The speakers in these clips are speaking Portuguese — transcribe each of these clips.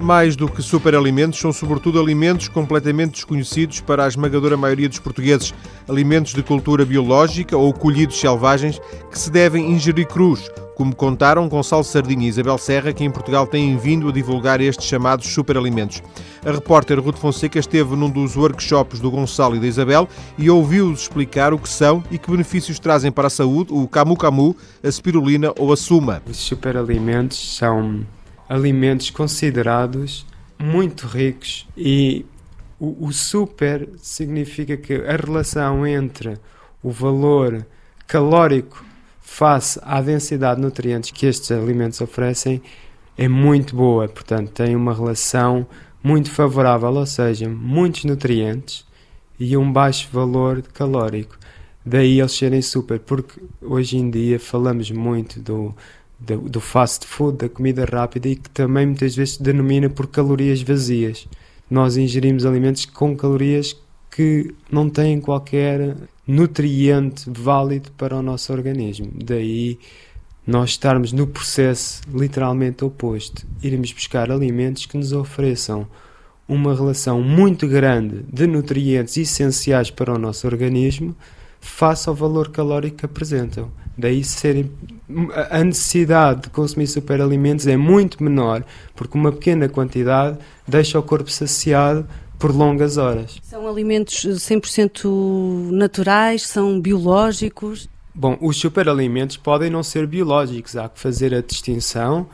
Mais do que superalimentos, são sobretudo alimentos completamente desconhecidos para a esmagadora maioria dos portugueses. Alimentos de cultura biológica ou colhidos selvagens que se devem ingerir crus, como contaram Gonçalo Sardinha e Isabel Serra, que em Portugal têm vindo a divulgar estes chamados superalimentos. A repórter Ruth Fonseca esteve num dos workshops do Gonçalo e da Isabel e ouviu-os explicar o que são e que benefícios trazem para a saúde o camu camu, a spirulina ou a suma. Os superalimentos são alimentos considerados muito ricos e o, o super significa que a relação entre o valor calórico face à densidade de nutrientes que estes alimentos oferecem é muito boa, portanto tem uma relação muito favorável, ou seja, muitos nutrientes e um baixo valor calórico. Daí eles serem super, porque hoje em dia falamos muito do, do, do, fast food, da comida rápida e que também muitas vezes se denomina por calorias vazias. Nós ingerimos alimentos com calorias que não têm qualquer nutriente válido para o nosso organismo. Daí nós estarmos no processo literalmente oposto, irmos buscar alimentos que nos ofereçam uma relação muito grande de nutrientes essenciais para o nosso organismo face ao valor calórico que apresentam. Daí serem, a necessidade de consumir superalimentos é muito menor, porque uma pequena quantidade deixa o corpo saciado por longas horas. São alimentos 100% naturais, são biológicos? Bom, os superalimentos podem não ser biológicos, há que fazer a distinção,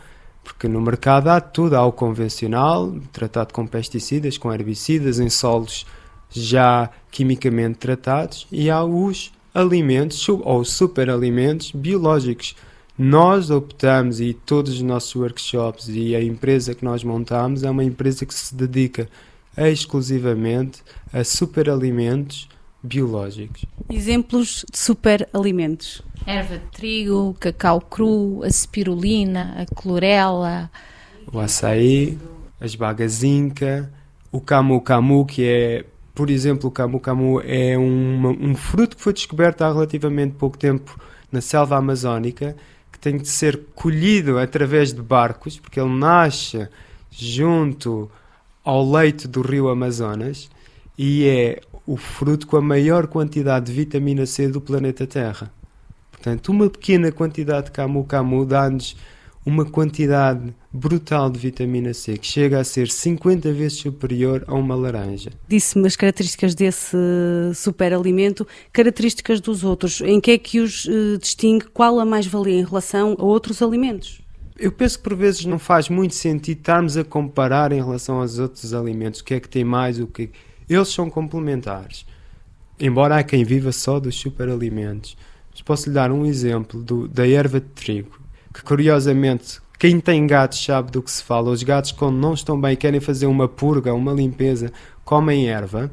porque no mercado há tudo, há o convencional, tratado com pesticidas, com herbicidas, em solos já quimicamente tratados, e há os alimentos ou superalimentos biológicos. Nós optamos e todos os nossos workshops e a empresa que nós montamos é uma empresa que se dedica exclusivamente a superalimentos biológicos. Exemplos de superalimentos: erva de trigo, cacau cru, a spirulina, a clorela, o açaí, as bagas inca, o camu camu, que é, por exemplo, o camu camu é um, fruto que foi descoberto há relativamente pouco tempo na selva amazónica, que tem de ser colhido através de barcos, porque ele nasce junto ao leito do rio Amazonas e é o fruto com a maior quantidade de vitamina C do planeta Terra. Portanto, uma pequena quantidade de camu-camu dá-nos uma quantidade brutal de vitamina C, que chega a ser 50 vezes superior a uma laranja. Disse-me as características desse superalimento, características dos outros. Em que é que os uh, distingue? Qual a mais-valia em relação a outros alimentos? Eu penso que por vezes não faz muito sentido estarmos a comparar em relação aos outros alimentos, o que é que tem mais, o que eles são complementares. Embora há quem viva só dos superalimentos. Mas posso lhe dar um exemplo do, da erva de trigo, que curiosamente quem tem gatos sabe do que se fala. Os gatos, quando não estão bem querem fazer uma purga, uma limpeza, comem erva.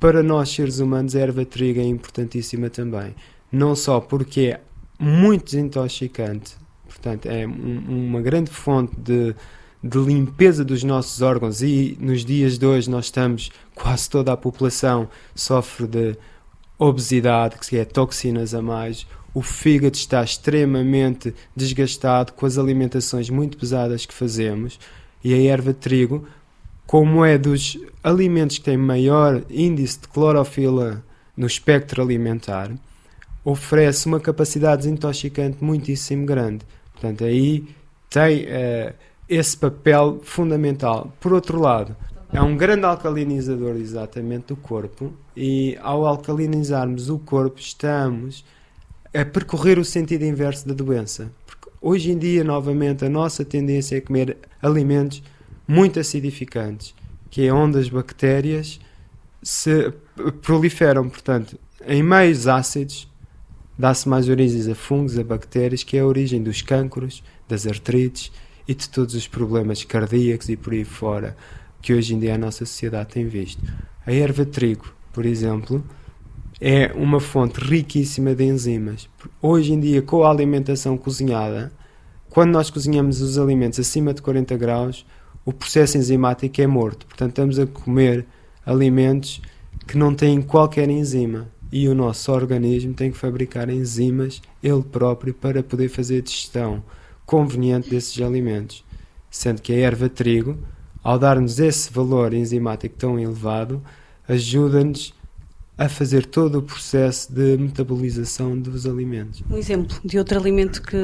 Para nós, seres humanos, a erva de trigo é importantíssima também. Não só porque é muito desintoxicante, Portanto, é um, uma grande fonte de, de limpeza dos nossos órgãos e nos dias de hoje nós estamos, quase toda a população sofre de obesidade, que é toxinas a mais, o fígado está extremamente desgastado com as alimentações muito pesadas que fazemos e a erva de trigo, como é dos alimentos que têm maior índice de clorofila no espectro alimentar, oferece uma capacidade desintoxicante muitíssimo grande. Portanto, aí tem uh, esse papel fundamental. Por outro lado, é um grande alcalinizador exatamente do corpo e ao alcalinizarmos o corpo estamos a percorrer o sentido inverso da doença. Porque hoje em dia, novamente, a nossa tendência é comer alimentos muito acidificantes, que é onde as bactérias se proliferam, portanto, em meios ácidos dá-se mais origens a fungos, a bactérias, que é a origem dos cânceres, das artrites e de todos os problemas cardíacos e por aí fora que hoje em dia a nossa sociedade tem visto. A erva de trigo, por exemplo, é uma fonte riquíssima de enzimas. Hoje em dia, com a alimentação cozinhada, quando nós cozinhamos os alimentos acima de 40 graus, o processo enzimático é morto. Portanto, estamos a comer alimentos que não têm qualquer enzima e o nosso organismo tem que fabricar enzimas ele próprio para poder fazer digestão conveniente desses alimentos. Sendo que a erva trigo, ao dar-nos esse valor enzimático tão elevado, ajuda-nos a fazer todo o processo de metabolização dos alimentos. Um exemplo de outro alimento que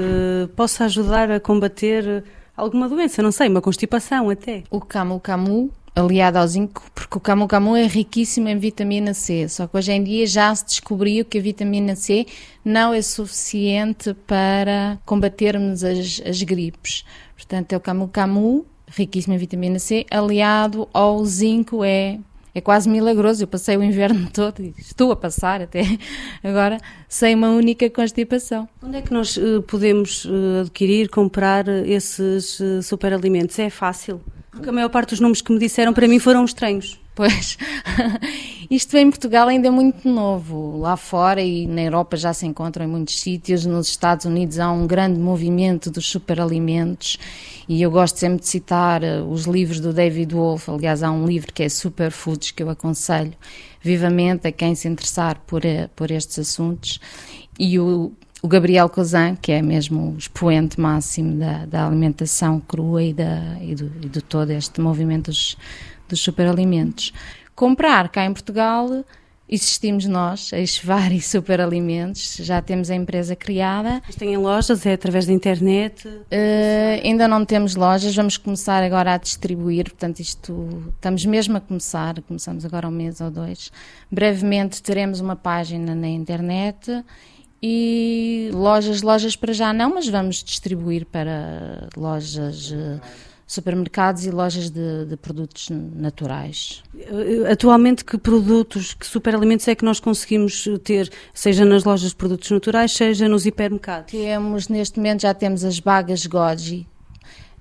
possa ajudar a combater alguma doença, não sei, uma constipação até. O camu camu aliado ao zinco, porque o camu camu é riquíssimo em vitamina C, só que hoje em dia já se descobriu que a vitamina C não é suficiente para combatermos as, as gripes. Portanto, é o camu camu, riquíssimo em vitamina C, aliado ao zinco é é quase milagroso. Eu passei o inverno todo, e estou a passar até agora, sem uma única constipação. Onde é que nós uh, podemos uh, adquirir, comprar esses uh, superalimentos? É fácil? Porque a maior parte dos nomes que me disseram para mim foram estranhos. Pois, isto em Portugal ainda é muito novo. Lá fora e na Europa já se encontram em muitos sítios. Nos Estados Unidos há um grande movimento dos superalimentos e eu gosto sempre de citar eh, os livros do David Wolf. Aliás, há um livro que é Superfoods que eu aconselho vivamente a quem se interessar por, eh, por estes assuntos. E o o Gabriel Cozan, que é mesmo o expoente máximo da, da alimentação crua e, da, e, do, e de todo este movimento dos, dos superalimentos. Comprar cá em Portugal, existimos nós, a Esvari Superalimentos, já temos a empresa criada. Mas têm lojas, é através da internet? Uh, ainda não temos lojas, vamos começar agora a distribuir, portanto isto, estamos mesmo a começar, começamos agora um mês ou dois. Brevemente teremos uma página na internet e lojas, lojas para já não, mas vamos distribuir para lojas... Uh, supermercados e lojas de, de, produtos naturais. Atualmente, que produtos, que superalimentos é que nós conseguimos ter, seja nas lojas de produtos naturais, seja nos hipermercados? Temos, neste momento, já temos as bagas Goji,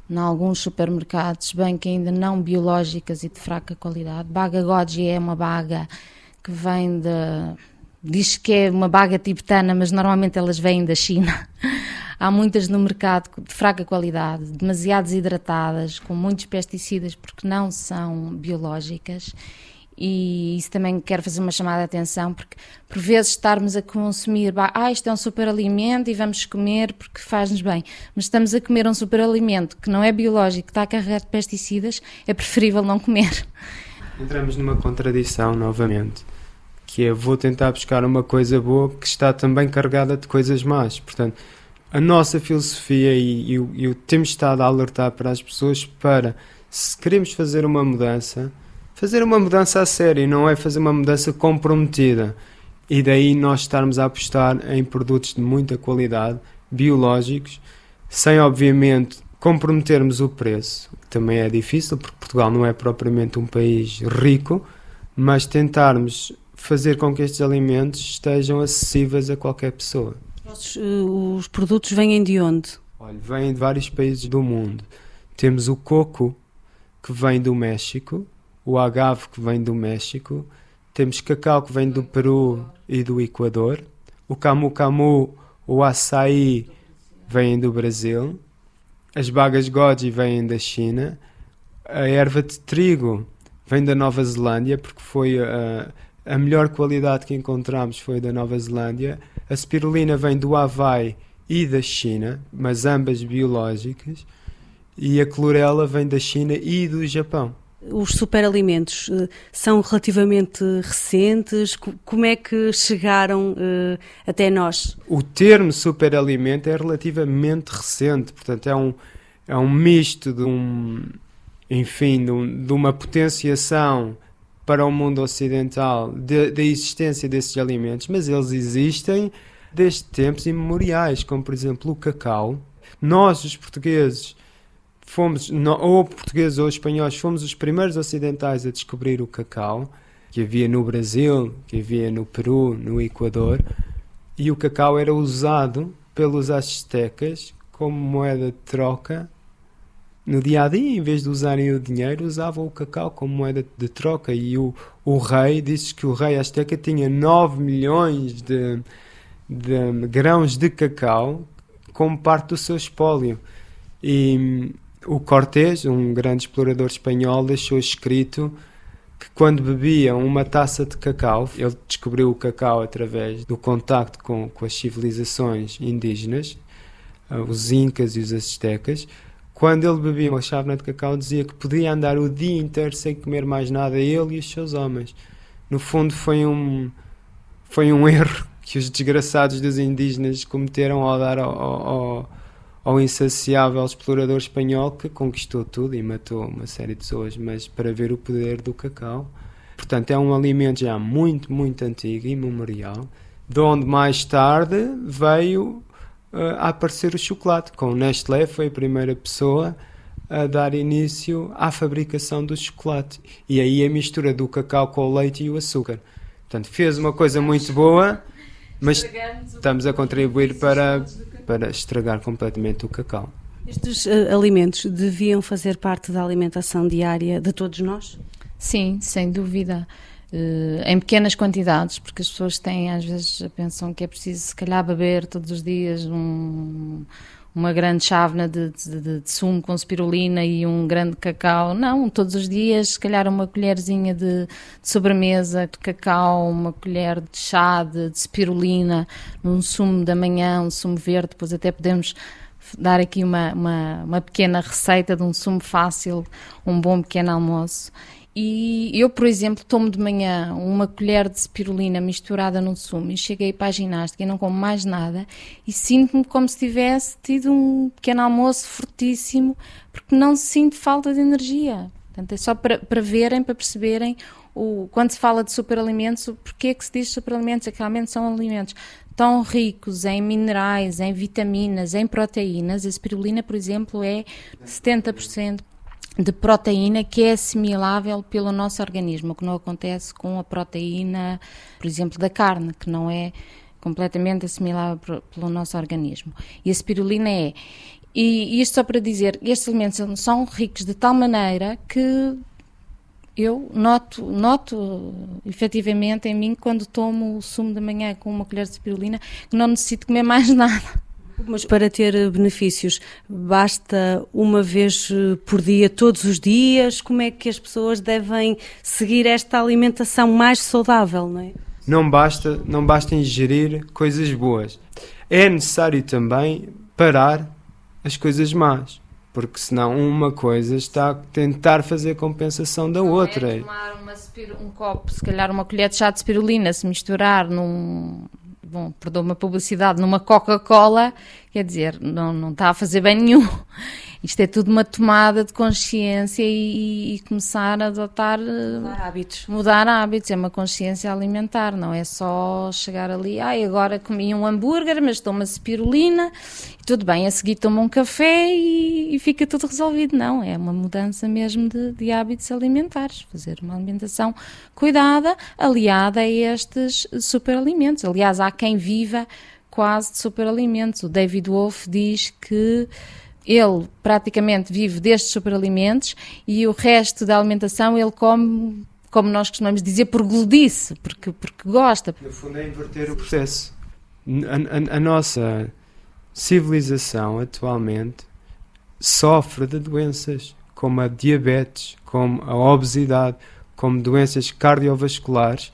em alguns supermercados, bem que ainda não biológicas e de fraca qualidade. Baga Goji é uma baga que vem de. Diz que é uma baga tibetana, mas normalmente elas vêm da China. Há muitas no mercado de fraca qualidade, demasiado desidratadas, com muitos pesticidas porque não são biológicas. E isso também quero fazer uma chamada de atenção, porque por vezes estarmos a consumir, ah, isto é um superalimento e vamos comer porque faz-nos bem, mas estamos a comer um superalimento que não é biológico, que está carregado de pesticidas, é preferível não comer. Entramos numa contradição novamente, que é vou tentar buscar uma coisa boa que está também carregada de coisas más. Portanto, a nossa filosofia e, e, e temos estado a alertar para as pessoas para, se queremos fazer uma mudança, fazer uma mudança a sério, não é fazer uma mudança comprometida. E daí nós estarmos a apostar em produtos de muita qualidade, biológicos, sem obviamente comprometermos o preço, que também é difícil, porque Portugal não é propriamente um país rico, mas tentarmos fazer com que estes alimentos estejam acessíveis a qualquer pessoa. Os, eh, os produtos vêm de onde? Olha, vêm de vários países do mundo. Temos o coco, que vem do México, o agave, que vem do México, temos cacau, que vem do Peru e do Equador, o camu camu, o açaí, vêm do Brasil, as bagas goji vêm da China, a erva de trigo vem da Nova Zelândia, porque foi a, a melhor qualidade que encontramos foi da Nova Zelândia, a spirulina vem do Havaí e da China, mas ambas biológicas, e a clorela vem da China e do Japão. Os superalimentos uh, são relativamente recentes? Como é que chegaram uh, até nós? O termo superalimento é relativamente recente, portanto é um, é um misto de um, enfim, de, um, de uma potenciação para o mundo ocidental da existência desses alimentos, mas eles existem desde tempos imemoriais, como por exemplo o cacau. Nós, os portugueses, fomos, ou portugueses ou espanhóis, fomos os primeiros ocidentais a descobrir o cacau, que havia no Brasil, que havia no Peru, no Equador, e o cacau era usado pelos aztecas como moeda de troca no dia a dia, em vez de usarem o dinheiro, usavam o cacau como moeda de troca. E o, o rei disse que o rei Azteca tinha 9 milhões de, de grãos de cacau como parte do seu espólio. E o Cortés, um grande explorador espanhol, deixou escrito que quando bebia uma taça de cacau, ele descobriu o cacau através do contacto com, com as civilizações indígenas, uh, os incas e os aztecas, quando ele bebia uma chávena de cacau, dizia que podia andar o dia inteiro sem comer mais nada, ele e os seus homens. No fundo, foi um, foi um erro que os desgraçados dos indígenas cometeram ao dar ao, ao, ao insaciável explorador espanhol que conquistou tudo e matou uma série de pessoas, mas para ver o poder do cacau. Portanto, é um alimento já muito, muito antigo, imemorial, de onde mais tarde veio a aparecer o chocolate. Com o Nestlé foi a primeira pessoa a dar início à fabricação do chocolate. E aí a mistura do cacau com o leite e o açúcar. Portanto, fez uma coisa muito boa, mas estamos a contribuir para, para estragar completamente o cacau. Estes uh, alimentos deviam fazer parte da alimentação diária de todos nós? Sim, sem dúvida. Uh, em pequenas quantidades, porque as pessoas têm, às vezes, pensam que é preciso, se calhar, beber todos os dias um, uma grande chávena de, de, de, de, sumo com spirulina e um grande cacau. Não, todos os dias, se calhar, uma colherzinha de, sobremesa de cacau, uma colher de chá de, spirulina, um sumo da manhã, um sumo verde, depois até podemos dar aqui uma, uma, uma pequena receita de um sumo fácil, um bom pequeno almoço. E eu, por exemplo, tomo de manhã uma colher de spirulina misturada no sumo e cheguei para a ginástica e não como mais nada e sinto-me como se tivesse tido um pequeno almoço fortíssimo porque não sinto falta de energia. Portanto, é só para, para verem, para perceberem o, quando se fala de superalimentos, o porquê que se diz superalimentos, é que realmente são alimentos tão ricos em minerais, em vitaminas, em proteínas. A spirulina, por exemplo, é 70% de proteína que é assimilável pelo nosso organismo, o que não acontece com a proteína, por exemplo, da carne, que não é completamente assimilável pelo nosso organismo. E a spirulina é. E isto só para dizer, estes alimentos são ricos de tal maneira que eu noto, noto efetivamente em mim quando tomo o sumo da manhã com uma colher de spirulina que não necessito comer mais nada. Mas para ter eh, benefícios, basta uma vez eh, por dia, todos os dias? Como é que as pessoas devem seguir esta alimentação mais saudável, não é? Não basta, não basta ingerir coisas boas. É necessário também parar as coisas más, porque senão uma coisa está a tentar fazer compensação da outra. É tomar uma, um copo, se calhar uma colher de chá de spirulina, se misturar num, bom, perdoa uma publicidade, numa Coca-Cola, quer dizer, não, não está a fazer bem nenhum. Isto é tudo uma tomada de consciência e, e começar a adotar. Mudar hábitos. Mudar hábitos, é uma consciência alimentar, não é só chegar ali, ai, agora comi um hambúrguer, mas tomo uma spirulina, e tudo bem, a seguir tomo um café e, e fica tudo resolvido. Não, é uma mudança mesmo de, de hábitos alimentares, fazer uma alimentação cuidada, aliada a estes superalimentos. Aliás, há quem viva quase de superalimentos. O David Wolf diz que ele praticamente vive destes superalimentos e o resto da alimentação ele come, como nós costumamos dizer, por gludice, porque, porque gosta. No fundo é inverter o processo. A, a, a nossa civilização atualmente sofre de doenças como a diabetes, como a obesidade, como doenças cardiovasculares.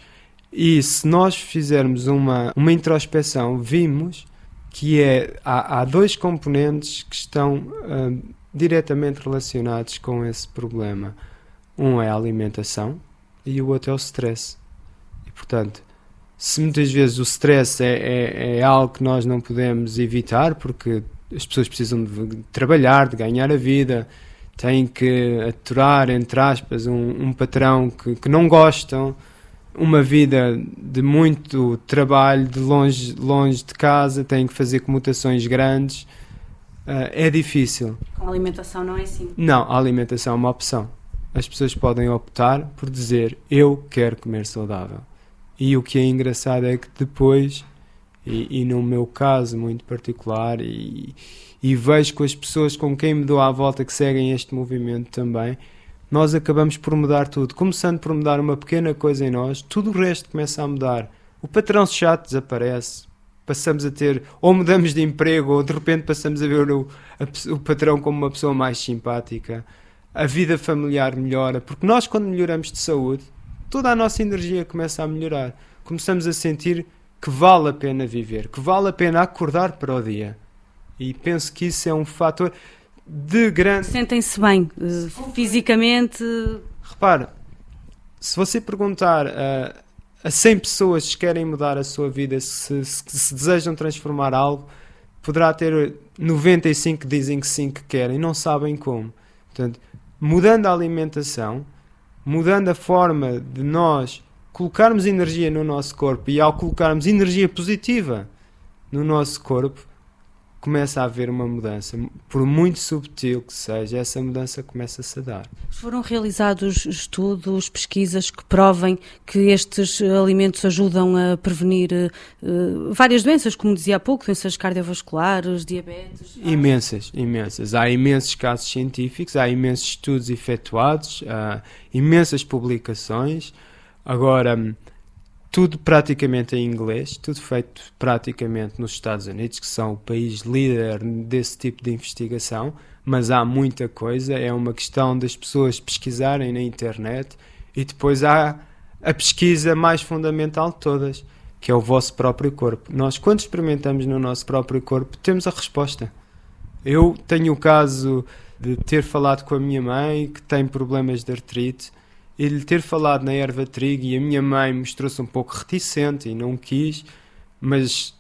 E se nós fizermos uma, uma introspeção, vimos que é há, há dois componentes que estão uh, diretamente relacionados com esse problema. Um é a alimentação e o outro é o stress. E portanto, se muitas vezes o stress é, é, é algo que nós não podemos evitar, porque as pessoas precisam de trabalhar, de ganhar a vida, têm que aturar, entre aspas, um, um patrão que, que não gostam, uma vida de muito trabalho, de longe, longe de casa, têm que fazer comutações grandes. Uh, é difícil. Com a alimentação não é assim? Não, a alimentação é uma opção. As pessoas podem optar por dizer eu quero comer saudável. E o que é engraçado é que depois, e, e no meu caso muito particular, e, e vejo com as pessoas com quem me dou à volta que seguem este movimento também, nós acabamos por mudar tudo. Começando por mudar uma pequena coisa em nós, tudo o resto começa a mudar. O patrão chato desaparece. Passamos a ter, ou mudamos de emprego, ou de repente passamos a ver o, a, o patrão como uma pessoa mais simpática. A vida familiar melhora, porque nós, quando melhoramos de saúde, toda a nossa energia começa a melhorar. Começamos a sentir que vale a pena viver, que vale a pena acordar para o dia. E penso que isso é um fator de grande. Sentem-se bem, uh, fisicamente. Repara, se você perguntar a, a 100 pessoas se querem mudar a sua vida, se, se, se desejam transformar algo, poderá ter 95 que dizem que sim, que querem, não sabem como. Portanto, mudando a alimentação, mudando a forma de nós colocarmos energia no nosso corpo e ao colocarmos energia positiva no nosso corpo, começa a haver uma mudança. Por muito subtil que seja, essa mudança começa-se a dar. Foram realizados estudos, pesquisas que provem que estes alimentos ajudam a prevenir uh, várias doenças, como dizia há pouco, doenças cardiovasculares, diabetes? Imensas, imensas. Há imensos casos científicos, há imensos estudos efetuados, há imensas publicações. Agora, tudo praticamente em inglês, tudo feito praticamente nos Estados Unidos, que são o país líder desse tipo de investigação, mas há muita coisa, é uma questão das pessoas pesquisarem na internet e depois há a pesquisa mais fundamental de todas, que é o vosso próprio corpo. Nós, quando experimentamos no nosso próprio corpo, temos a resposta. Eu tenho o caso de ter falado com a minha mãe, que tem problemas de artrite, ele ter falado na erva trigo e a minha mãe mostrou-se um pouco reticente e não quis, mas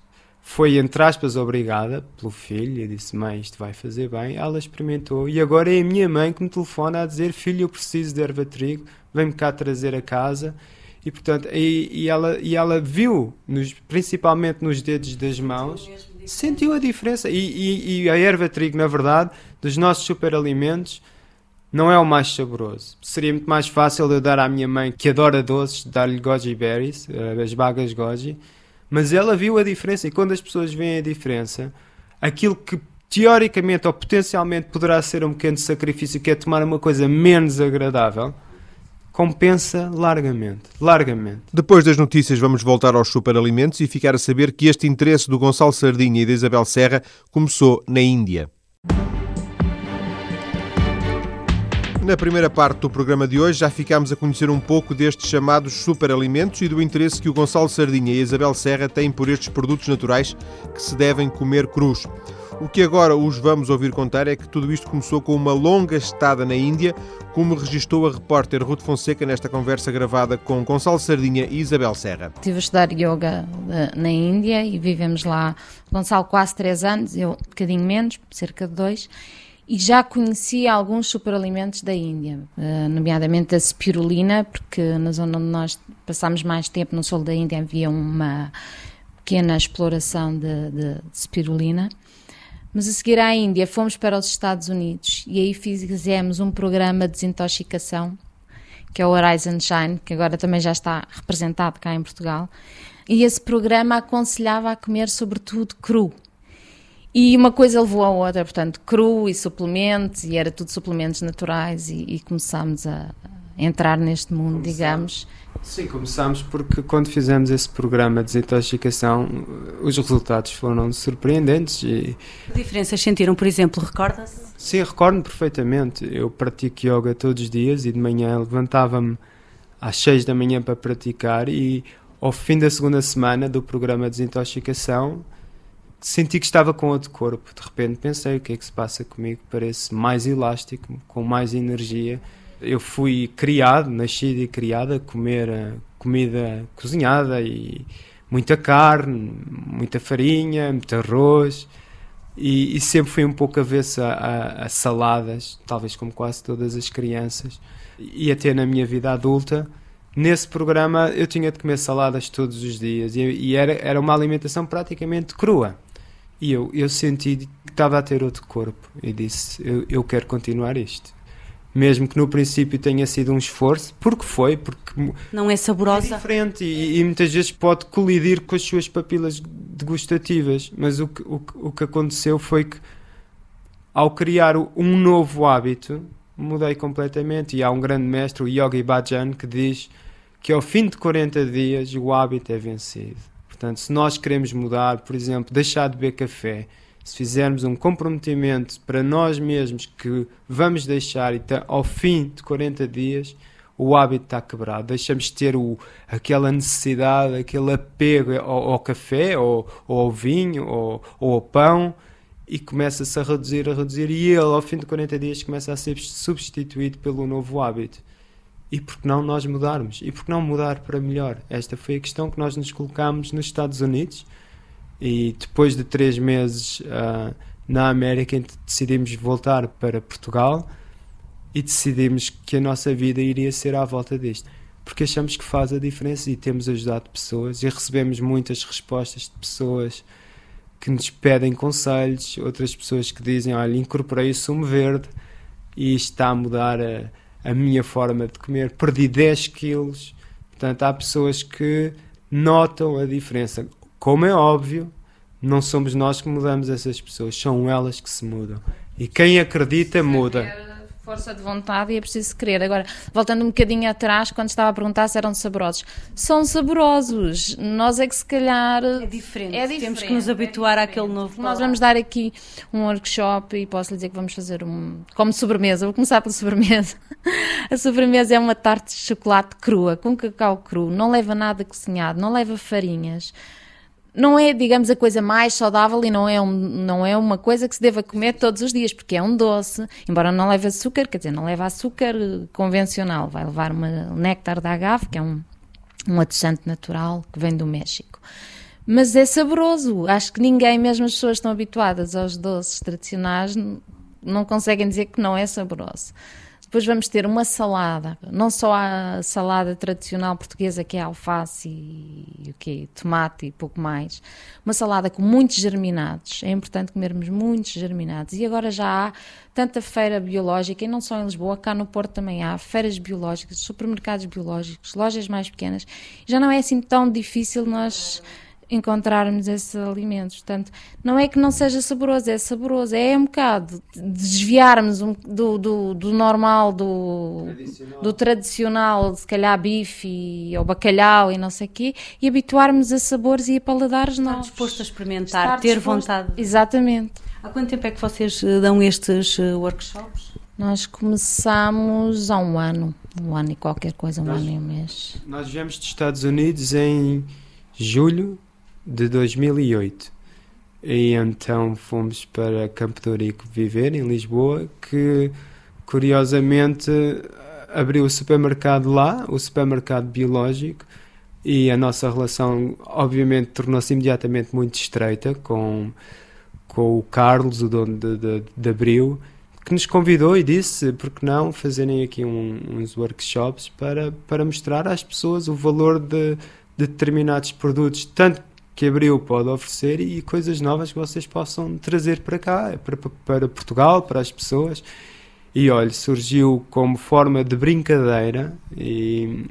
foi, entre aspas, obrigada pelo filho e disse: Mãe, isto vai fazer bem. Ela experimentou e agora é a minha mãe que me telefona a dizer: Filho, eu preciso de erva trigo, vem-me cá trazer a casa. E, portanto, e, e, ela, e ela viu, nos, principalmente nos dedos das mãos, sentiu a diferença. E, e, e a erva trigo, na verdade, dos nossos superalimentos não é o mais saboroso. Seria muito mais fácil eu dar à minha mãe, que adora doces, dar-lhe goji berries, eh, as bagas goji, mas ela viu a diferença e quando as pessoas veem a diferença, aquilo que teoricamente ou potencialmente poderá ser um pequeno sacrifício, que é tomar uma coisa menos agradável, compensa largamente, largamente. Depois das notícias vamos voltar aos superalimentos e ficar a saber que este interesse do Gonçalo Sardinha e da Isabel Serra começou na Índia. Na primeira parte do programa de hoje já ficámos a conhecer um pouco destes chamados superalimentos e do interesse que o Gonçalo Sardinha e a Isabel Serra têm por estes produtos naturais que se devem comer crus. O que agora os vamos ouvir contar é que tudo isto começou com uma longa estada na Índia, como registou a repórter Ruth Fonseca nesta conversa gravada com Gonçalo Sardinha e Isabel Serra. Estive a estudar yoga eh, na Índia e vivemos lá, Gonçalo, quase três anos, eu um bocadinho menos, cerca de dois e já conhecia alguns superalimentos da Índia, uh, nomeadamente a spirulina, porque na zona onde nós passámos mais tempo, no sul da Índia, havia uma pequena exploração de, de, de spirulina. Mas a seguir à Índia fomos para os Estados Unidos e aí fizemos um programa de desintoxicação, que é o Horizon Shine, que agora também já está representado cá em Portugal. E esse programa aconselhava a comer sobretudo cru, e uma coisa levou à outra, portanto, cru e suplementos, e era tudo suplementos naturais, e, e começámos a entrar neste mundo, começámos. digamos. Sim, começámos porque quando fizemos esse programa de desintoxicação, os resultados foram surpreendentes. E... Que diferenças sentiram, por exemplo, recorda-se? Sim, recordo-me perfeitamente. Eu pratico yoga todos os dias e de manhã levantava-me às 6 da manhã para praticar e ao fim da segunda semana do programa de desintoxicação senti que estava com outro corpo. De repente pensei: o que é que se passa comigo? Parece mais elástico, com mais energia. Eu fui criado, nascido e criado a comer eh, comida cozinhada e muita carne, muita farinha, muito arroz. E, e sempre fui um pouco avesso a, a, a, saladas, talvez como quase todas as crianças. E até na minha vida adulta, nesse programa eu tinha de comer saladas todos os dias e, e era, era uma alimentação praticamente crua. E eu, eu senti que estava a ter outro corpo e disse: eu, eu quero continuar isto. Mesmo que no princípio tenha sido um esforço, porque foi, porque não é saborosa. É diferente e, e muitas vezes pode colidir com as suas papilas degustativas. Mas o que, o, o que aconteceu foi que, ao criar um novo hábito, mudei completamente. E há um grande mestre, o Yogi Bhajan, que diz que ao fim de 40 dias o hábito é vencido. Portanto, se nós queremos mudar, por exemplo, deixar de beber café, se fizermos um comprometimento para nós mesmos que vamos deixar e tá, ao fim de 40 dias o hábito está quebrado, deixamos de ter o, aquela necessidade, aquele apego ao, ao café, ou, ou, ao vinho, ou, ou ao pão, e começa-se a reduzir, a reduzir, e ele, ao fim de 40 dias, começa a ser substituído pelo novo hábito. E por que não nós mudarmos? E por que não mudar para melhor? Esta foi a questão que nós nos colocámos nos Estados Unidos e depois de três meses uh, na América decidimos voltar para Portugal e decidimos que a nossa vida iria ser à volta disto. Porque achamos que faz a diferença e temos ajudado pessoas e recebemos muitas respostas de pessoas que nos pedem conselhos, outras pessoas que dizem: Olha, incorporei o sumo verde e está a mudar a, a minha forma de comer, perdi 10 quilos. Portanto, há pessoas que notam a diferença. Como é óbvio, não somos nós que mudamos essas pessoas, são elas que se mudam. E quem acredita muda força de vontade e é preciso querer. Agora, voltando um bocadinho atrás, quando estava a perguntar se eram saborosos, são saborosos. Nós é que se calhar. É diferente. É diferente Temos que nos habituar é àquele novo. Nós vamos dar aqui um workshop e posso lhe dizer que vamos fazer um. Como sobremesa, vou começar pela sobremesa. a sobremesa é uma tarte de chocolate crua, com cacau cru, não leva nada cozinhado, não leva farinhas não é, digamos, a coisa mais saudável e não é, um, não é uma coisa que se deva comer todos os dias, porque é um doce, embora não leve açúcar, quer dizer, não leva açúcar convencional, vai levar uma néctar da agave, que é um, um adoçante natural que vem do México. Mas é saboroso, acho que ninguém, mesmo as pessoas que estão habituadas aos doces tradicionais, não conseguem dizer que não é saboroso. Depois vamos ter uma salada, não só a salada tradicional portuguesa que é alface e, o quê? tomate e pouco mais. Uma salada com muitos germinados. É importante comermos muitos germinados. E agora já há tanta feira biológica, e não só em Lisboa, cá no Porto também há feiras biológicas, supermercados biológicos, lojas mais pequenas. Já não é assim tão difícil nós encontrarmos esses alimentos. Portanto, não é que não seja saboroso, é saboroso, é um bocado desviarmos um, do, do, do, normal, do tradicional. do tradicional, se calhar bife ou bacalhau e não sei o quê, e habituarmos a sabores e a paladares Estar novos. disposto a experimentar, Estar ter disposto, vontade. Exatamente. Há quanto tempo é que vocês eh, dão estes eh, workshops? Nós começamos há um ano, um ano e qualquer coisa, um nós, ano e um mês. Nós viemos dos Estados Unidos em julho de 2008. E então fomos para Campo de Ourique viver, em Lisboa, que curiosamente abriu o supermercado lá, o supermercado biológico, e a nossa relação, obviamente, tornou-se imediatamente muito estreita com, com o Carlos, o dono de, de, de Abril, que nos convidou e disse, por que não fazerem aqui um, uns workshops para, para mostrar às pessoas o valor de, de determinados produtos, tanto que Abril pode oferecer e coisas novas que vocês possam trazer para cá, para, para Portugal, para as pessoas. E olha, surgiu como forma de brincadeira e,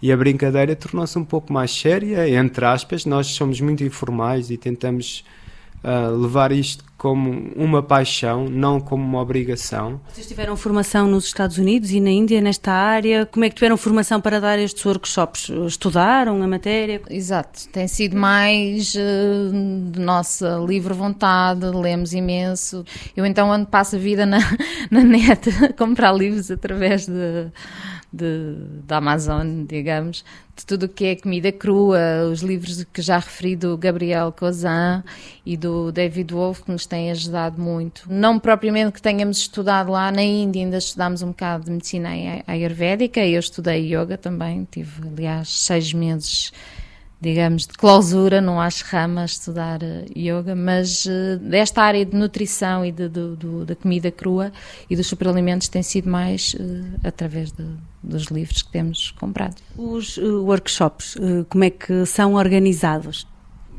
e a brincadeira tornou-se um pouco mais séria, entre aspas. Nós somos muito informais e tentamos uh, levar isto como uma paixão, não como uma obrigação. Vocês tiveram formação nos Estados Unidos e na Índia nesta área? Como é que tiveram formação para dar estes workshops? Estudaram a matéria? Exato, tem sido mais uh, de nossa livre vontade, lemos imenso. Eu então ando passo a vida na, na net a comprar livros através de de, da Amazon, digamos, de tudo o que é comida crua, os livros que já referi do Gabriel Cozan e do David Wolf, que nos têm ajudado muito. Não propriamente que tenhamos estudado lá na Índia, ainda estudámos um bocado de medicina ayurvédica, eu estudei yoga também, tive, aliás, seis meses digamos, de clausura no ashram a estudar uh, yoga, mas desta área de nutrição e de, de, de, da comida crua e dos superalimentos tem sido mais uh, através dos livros que temos comprado. Os workshops, como é que são organizados?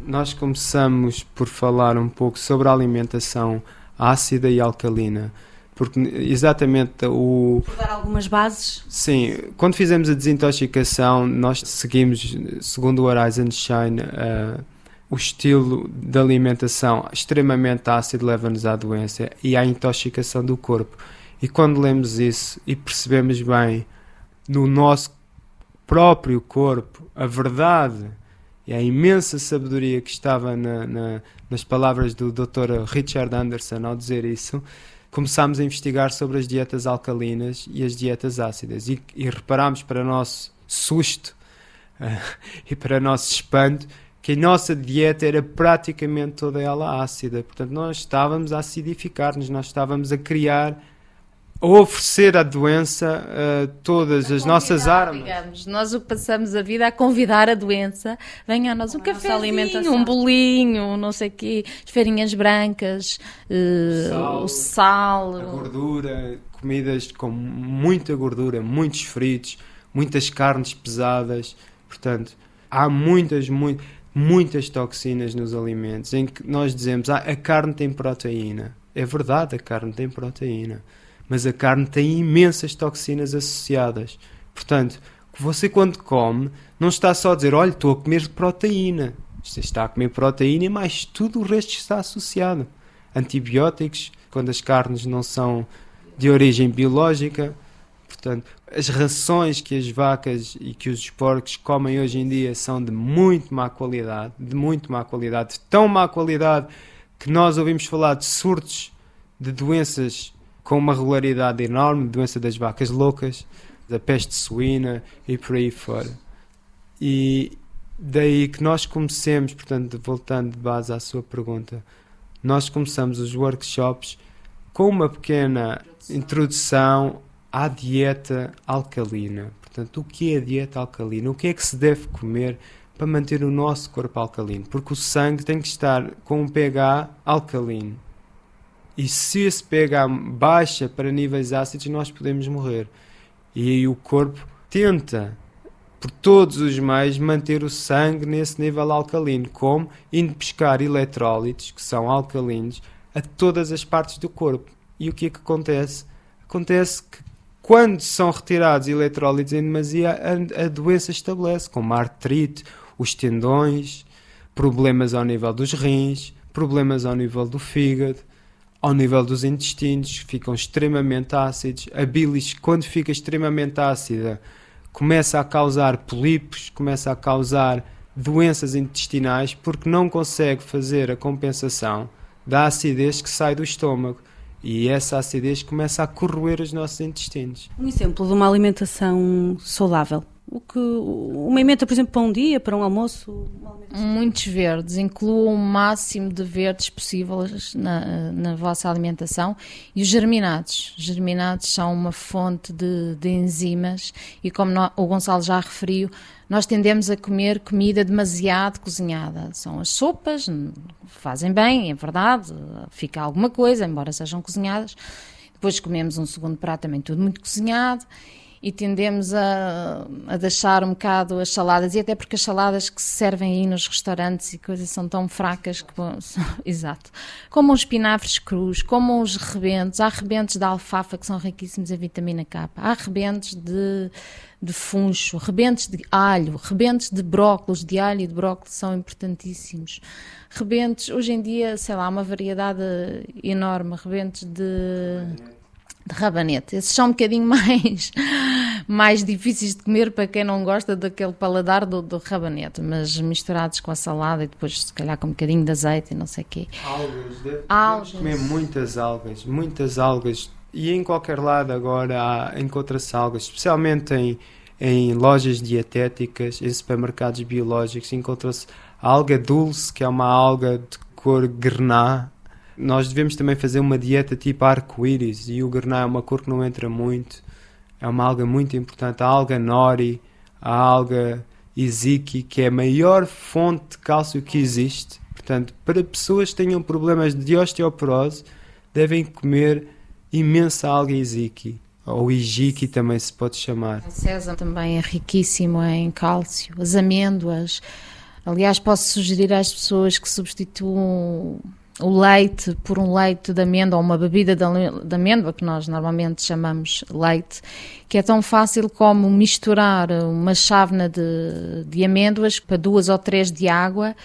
Nós começamos por falar um pouco sobre a alimentação ácida e alcalina porque exatamente o. Por dar algumas bases? Sim, quando fizemos a desintoxicação, nós seguimos, segundo o Horizon Shine, uh, o estilo de alimentação extremamente ácido leva-nos à doença e à intoxicação do corpo. E quando lemos isso e percebemos bem no nosso próprio corpo a verdade e a imensa sabedoria que estava na, na, nas palavras do Dr. Richard Anderson ao dizer isso, começámos a investigar sobre as dietas alcalinas e as dietas ácidas e, e reparámos para nosso susto uh, e para nosso espanto que a nossa dieta era praticamente toda ela ácida. Portanto, nós estávamos a acidificar-nos, nós estávamos a criar oferecer à doença uh, todas a as nossas armas. Digamos, nós o passamos a vida a convidar a doença, venha a nós um café, um bolinho, não sei o quê, as farinhas brancas, uh, sal, o sal, a gordura, comidas com muita gordura, muitos fritos, muitas carnes pesadas, portanto, há muitas, muitas, muitas toxinas nos alimentos em que nós dizemos, ah, a carne tem proteína. É verdade, a carne tem proteína mas a carne tem imensas toxinas associadas. Portanto, você quando come, não está só a dizer, olha, estou a comer proteína. Você está a comer proteína, mas tudo o resto está associado. Antibióticos, quando as carnes não são de origem biológica. Portanto, as rações que as vacas e que os porcos comem hoje em dia são de muito má qualidade, de muito má qualidade, de tão má qualidade que nós ouvimos falar de surtos de doenças com uma regularidade enorme, doença das vacas loucas, da peste suína e por aí fora. E daí que nós comecemos, portanto, voltando de base à sua pergunta, nós começamos os workshops com uma pequena introdução à dieta alcalina. Portanto, o que é a dieta alcalina? O que é que se deve comer para manter o nosso corpo alcalino? Porque o sangue tem que estar com um pH alcalino. E se esse pH baixa para níveis ácidos, nós podemos morrer. E aí o corpo tenta, por todos os meios, manter o sangue nesse nível alcalino, como indo pescar eletrólitos, que são alcalinos, a todas as partes do corpo. E o que é que acontece? Acontece que quando são retirados eletrólitos em demasia, a, a doença estabelece, como a artrite, os tendões, problemas ao nível dos rins, problemas ao nível do fígado ao nível dos intestinos, ficam extremamente ácidos. A bilis, quando fica extremamente ácida, começa a causar polipos, começa a causar doenças intestinais, porque não consegue fazer a compensação da acidez que sai do estômago. E essa acidez começa a corroer os nossos intestinos. Um exemplo de uma alimentação saudável o que uma emenda, por exemplo, para um dia, para um almoço? Muitos verdes, incluam o máximo de verdes possíveis na, na vossa alimentação e os germinados. Os germinados são uma fonte de, de enzimas e como no, o Gonçalo já referiu, nós tendemos a comer comida demasiado cozinhada. São as sopas, fazem bem, é verdade, fica alguma coisa, embora sejam cozinhadas. Depois comemos um segundo prato também tudo muito cozinhado e tendemos a, a deixar um bocado as saladas, e até porque as saladas que se servem aí nos restaurantes e coisas são tão fracas que. São, exato. Como os espinafres crus, como os rebentos. Há rebentos de alfafa que são riquíssimos em vitamina K. Há rebentos de, de funcho, rebentos de alho, rebentos de brócolis, de alho e de brócolis são importantíssimos. Rebentos, hoje em dia, sei lá, uma variedade enorme. Rebentos de de rabanete. Esses são um bocadinho mais, mais difíceis de comer para quem não gosta daquele paladar do, do rabanete, mas misturados com a salada e depois se calhar com um bocadinho de azeite e não sei o quê. Algas, deve, algas. comer muitas algas, muitas algas. E em qualquer lado agora encontra-se algas, especialmente em, em lojas dietéticas, em supermercados biológicos, encontra-se alga dulce, que é uma alga de cor grená, nós devemos também fazer uma dieta tipo arco-íris e o grená é uma cor que não entra muito. É uma alga muito importante. A alga nori, a alga iziki, que é a maior fonte de cálcio que existe. Portanto, para pessoas que tenham problemas de osteoporose, devem comer imensa alga iziki. Ou ijiki também se pode chamar. O sésamo também é riquíssimo em cálcio. As amêndoas. Aliás, posso sugerir às pessoas que substituam o leite por um leite de amêndoa ou uma bebida de amêndoa, que nós normalmente chamamos leite, que é tão fácil como misturar uma chávena de, de amêndoas para duas ou três de água,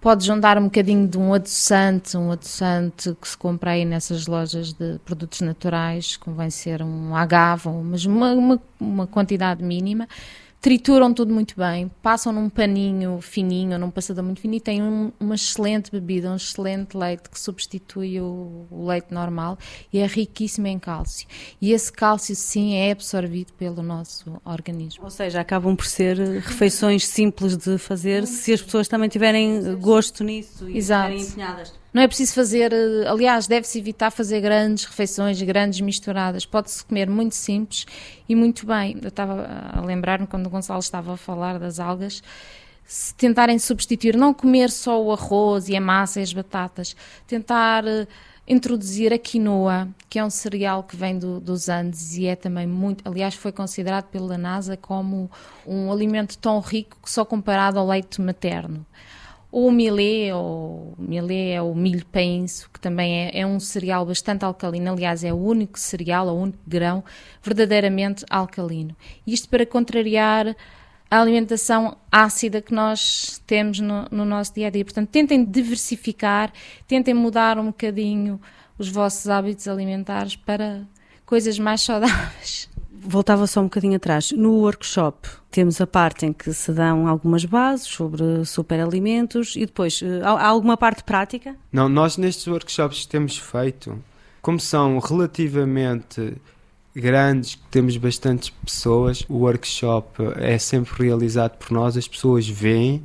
pode juntar um bocadinho de um adoçante, um adoçante que se compra aí nessas lojas de produtos naturais, convém ser um agave, mas uma, uma, uma quantidade mínima, trituram tudo muito bem, passam num paninho fininho, num passador muito fino e têm um, uma excelente bebida, um excelente leite que substitui o, o, leite normal e é riquíssimo em cálcio. E esse cálcio, sim, é absorvido pelo nosso organismo. Ou seja, acabam por ser refeições simples de fazer se as pessoas também tiverem gosto nisso e Exato. estiverem empenhadas. Não é preciso fazer, eh, aliás, deve-se evitar fazer grandes refeições, grandes misturadas. Pode-se comer muito simples e muito bem. Eu estava a lembrar-me quando o Gonçalo estava a falar das algas, se tentarem substituir, não comer só o arroz e a massa e as batatas, tentar uh, introduzir a quinoa, que é um cereal que vem do, dos Andes e é também muito, aliás, foi considerado pela NASA como um alimento tão rico que só comparado ao leite materno. O milê, ou milê é o milho penso, que também é, é, um cereal bastante alcalino, aliás, é o único cereal, o único grão verdadeiramente alcalino. Isto para contrariar a alimentação ácida que nós temos no, no nosso dia a dia. Portanto, tentem diversificar, tentem mudar um bocadinho os vossos hábitos alimentares para coisas mais saudáveis voltava só um bocadinho atrás. No workshop temos a parte em que se dão algumas bases sobre superalimentos e depois eh, há alguma parte prática? Não, nós nestes workshops temos feito, como são relativamente grandes, temos bastantes pessoas, o workshop é sempre realizado por nós, as pessoas vêm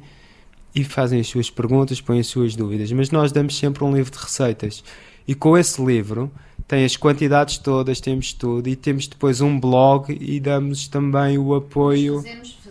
e fazem as suas perguntas, põem as suas dúvidas, mas nós damos sempre um livro de receitas. E com esse livro tem as quantidades todas, temos tudo e temos depois um blog e damos também o apoio.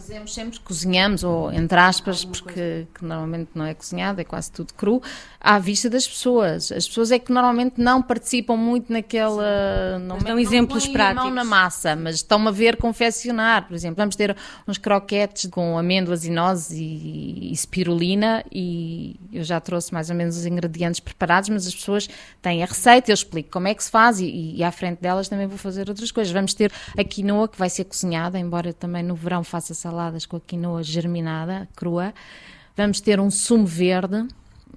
Fazemos sempre, cozinhamos, ou entre aspas, porque normalmente não é cozinhado, é quase tudo cru, à vista das pessoas. As pessoas é que normalmente não participam muito naquela. Não, dão exemplos práticos. mão na massa, mas estão a ver confeccionar. Por exemplo, vamos ter uns croquetes com amêndoas e nozes e, e spirulina, e eu já trouxe mais ou menos os ingredientes preparados, mas as pessoas têm a receita, eu explico como é que se faz, e, e à frente delas também vou fazer outras coisas. Vamos ter a quinoa que vai ser cozinhada, embora também no verão faça salada saladas com a quinoa germinada, crua. Vamos ter um sumo verde.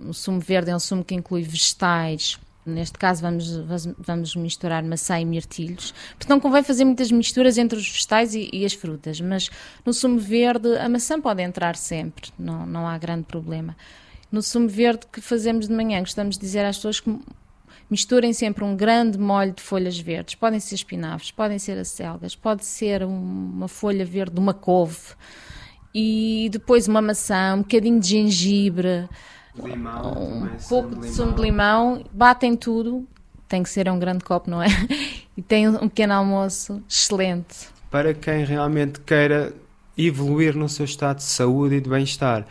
O sumo verde é um sumo que inclui vegetais, Neste caso vamos, vamos misturar maçã e mirtilhos. Portanto, convém fazer muitas misturas entre os vegetais e, e, as frutas, mas no sumo verde a maçã pode entrar sempre, não, não há grande problema. No sumo verde que fazemos de manhã, gostamos de dizer às pessoas que misturem sempre um grande molho de folhas verdes. Podem ser espinafres, podem ser acelgas, pode ser uma folha verde de uma couve e depois uma maçã, um bocadinho de gengibre, limão, um pouco de, de sumo de limão, batem tudo. Tem que ser um grande copo, não é? E tem um pequeno almoço excelente. Para quem realmente queira evoluir no seu estado de saúde e de bem-estar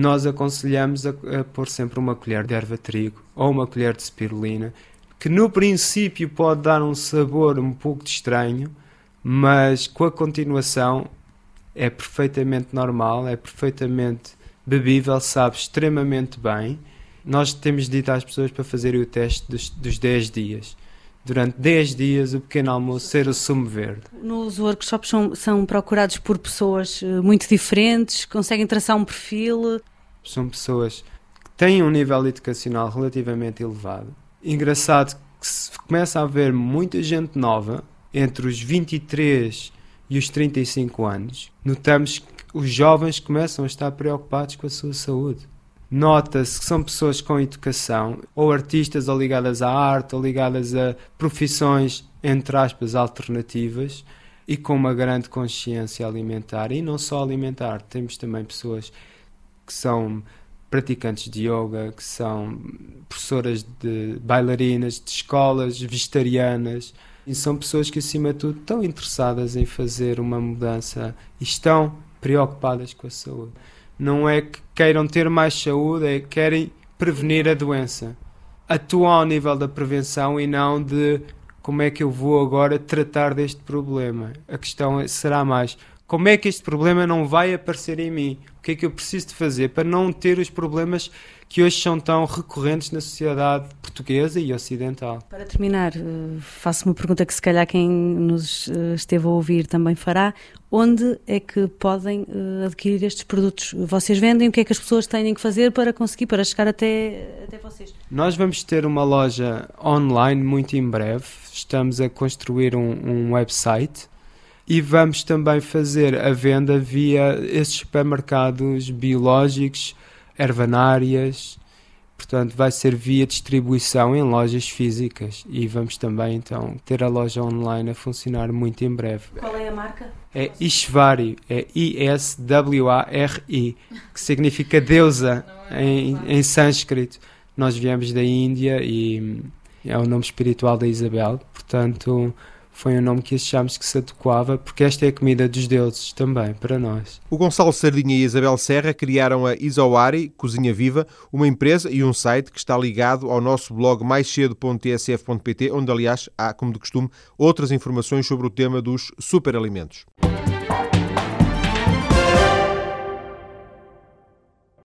nós aconselhamos a, a pôr sempre uma colher de erva trigo ou uma colher de spirulina, que no princípio pode dar um sabor um pouco estranho, mas com a continuação é perfeitamente normal, é perfeitamente bebível, sabe extremamente bem. Nós temos dito às pessoas para fazerem o teste dos, dos 10 dias. Durante 10 dias, o pequeno almoço ser o sumo verde. Nos workshops são, são procurados por pessoas eh, muito diferentes, conseguem traçar um perfil são pessoas que têm um nível educacional relativamente elevado. Engraçado que se começa a haver muita gente nova entre os 23 e os 35 anos. Notamos que os jovens começam a estar preocupados com a sua saúde. Nota-se que são pessoas com educação, ou artistas, ou ligadas à arte, ou ligadas a profissões, entre aspas, alternativas, e com uma grande consciência alimentar. E não só alimentar, temos também pessoas que são praticantes de yoga, que são professoras de bailarinas, de escolas vegetarianas. E são pessoas que, acima de tudo, estão interessadas em fazer uma mudança e estão preocupadas com a saúde. Não é que queiram ter mais saúde, é que querem prevenir a doença. Atuam ao nível da prevenção e não de como é que eu vou agora tratar deste problema. A questão é, será mais como é que este problema não vai aparecer em mim? O que é que eu preciso de fazer para não ter os problemas que hoje são tão recorrentes na sociedade portuguesa e ocidental? Para terminar, eh, faço uma pergunta que se calhar quem nos eh, esteve a ouvir também fará. Onde é que podem eh, adquirir estes produtos? Vocês vendem? O que é que as pessoas têm que fazer para conseguir, para chegar até, até vocês? Nós vamos ter uma loja online muito em breve. Estamos a construir um, um website e vamos também fazer a venda via esses supermercados biológicos, ervanárias, portanto vai ser via distribuição em lojas físicas e vamos também então ter a loja online a funcionar muito em breve. Qual é a marca? É Ishvari, é I-S-W-A-R-I, que significa deusa em, em sânscrito. Nós viemos da Índia e é o nome espiritual da Isabel, portanto foi um nome que achámos que se adequava, porque esta é a comida dos deuses também, para nós. O Gonçalo Sardinha e a Isabel Serra criaram a Isawari Cozinha Viva, uma empresa e um site que está ligado ao nosso blog maiscedo.tsf.pt, onde, aliás, há, como de costume, outras informações sobre o tema dos superalimentos.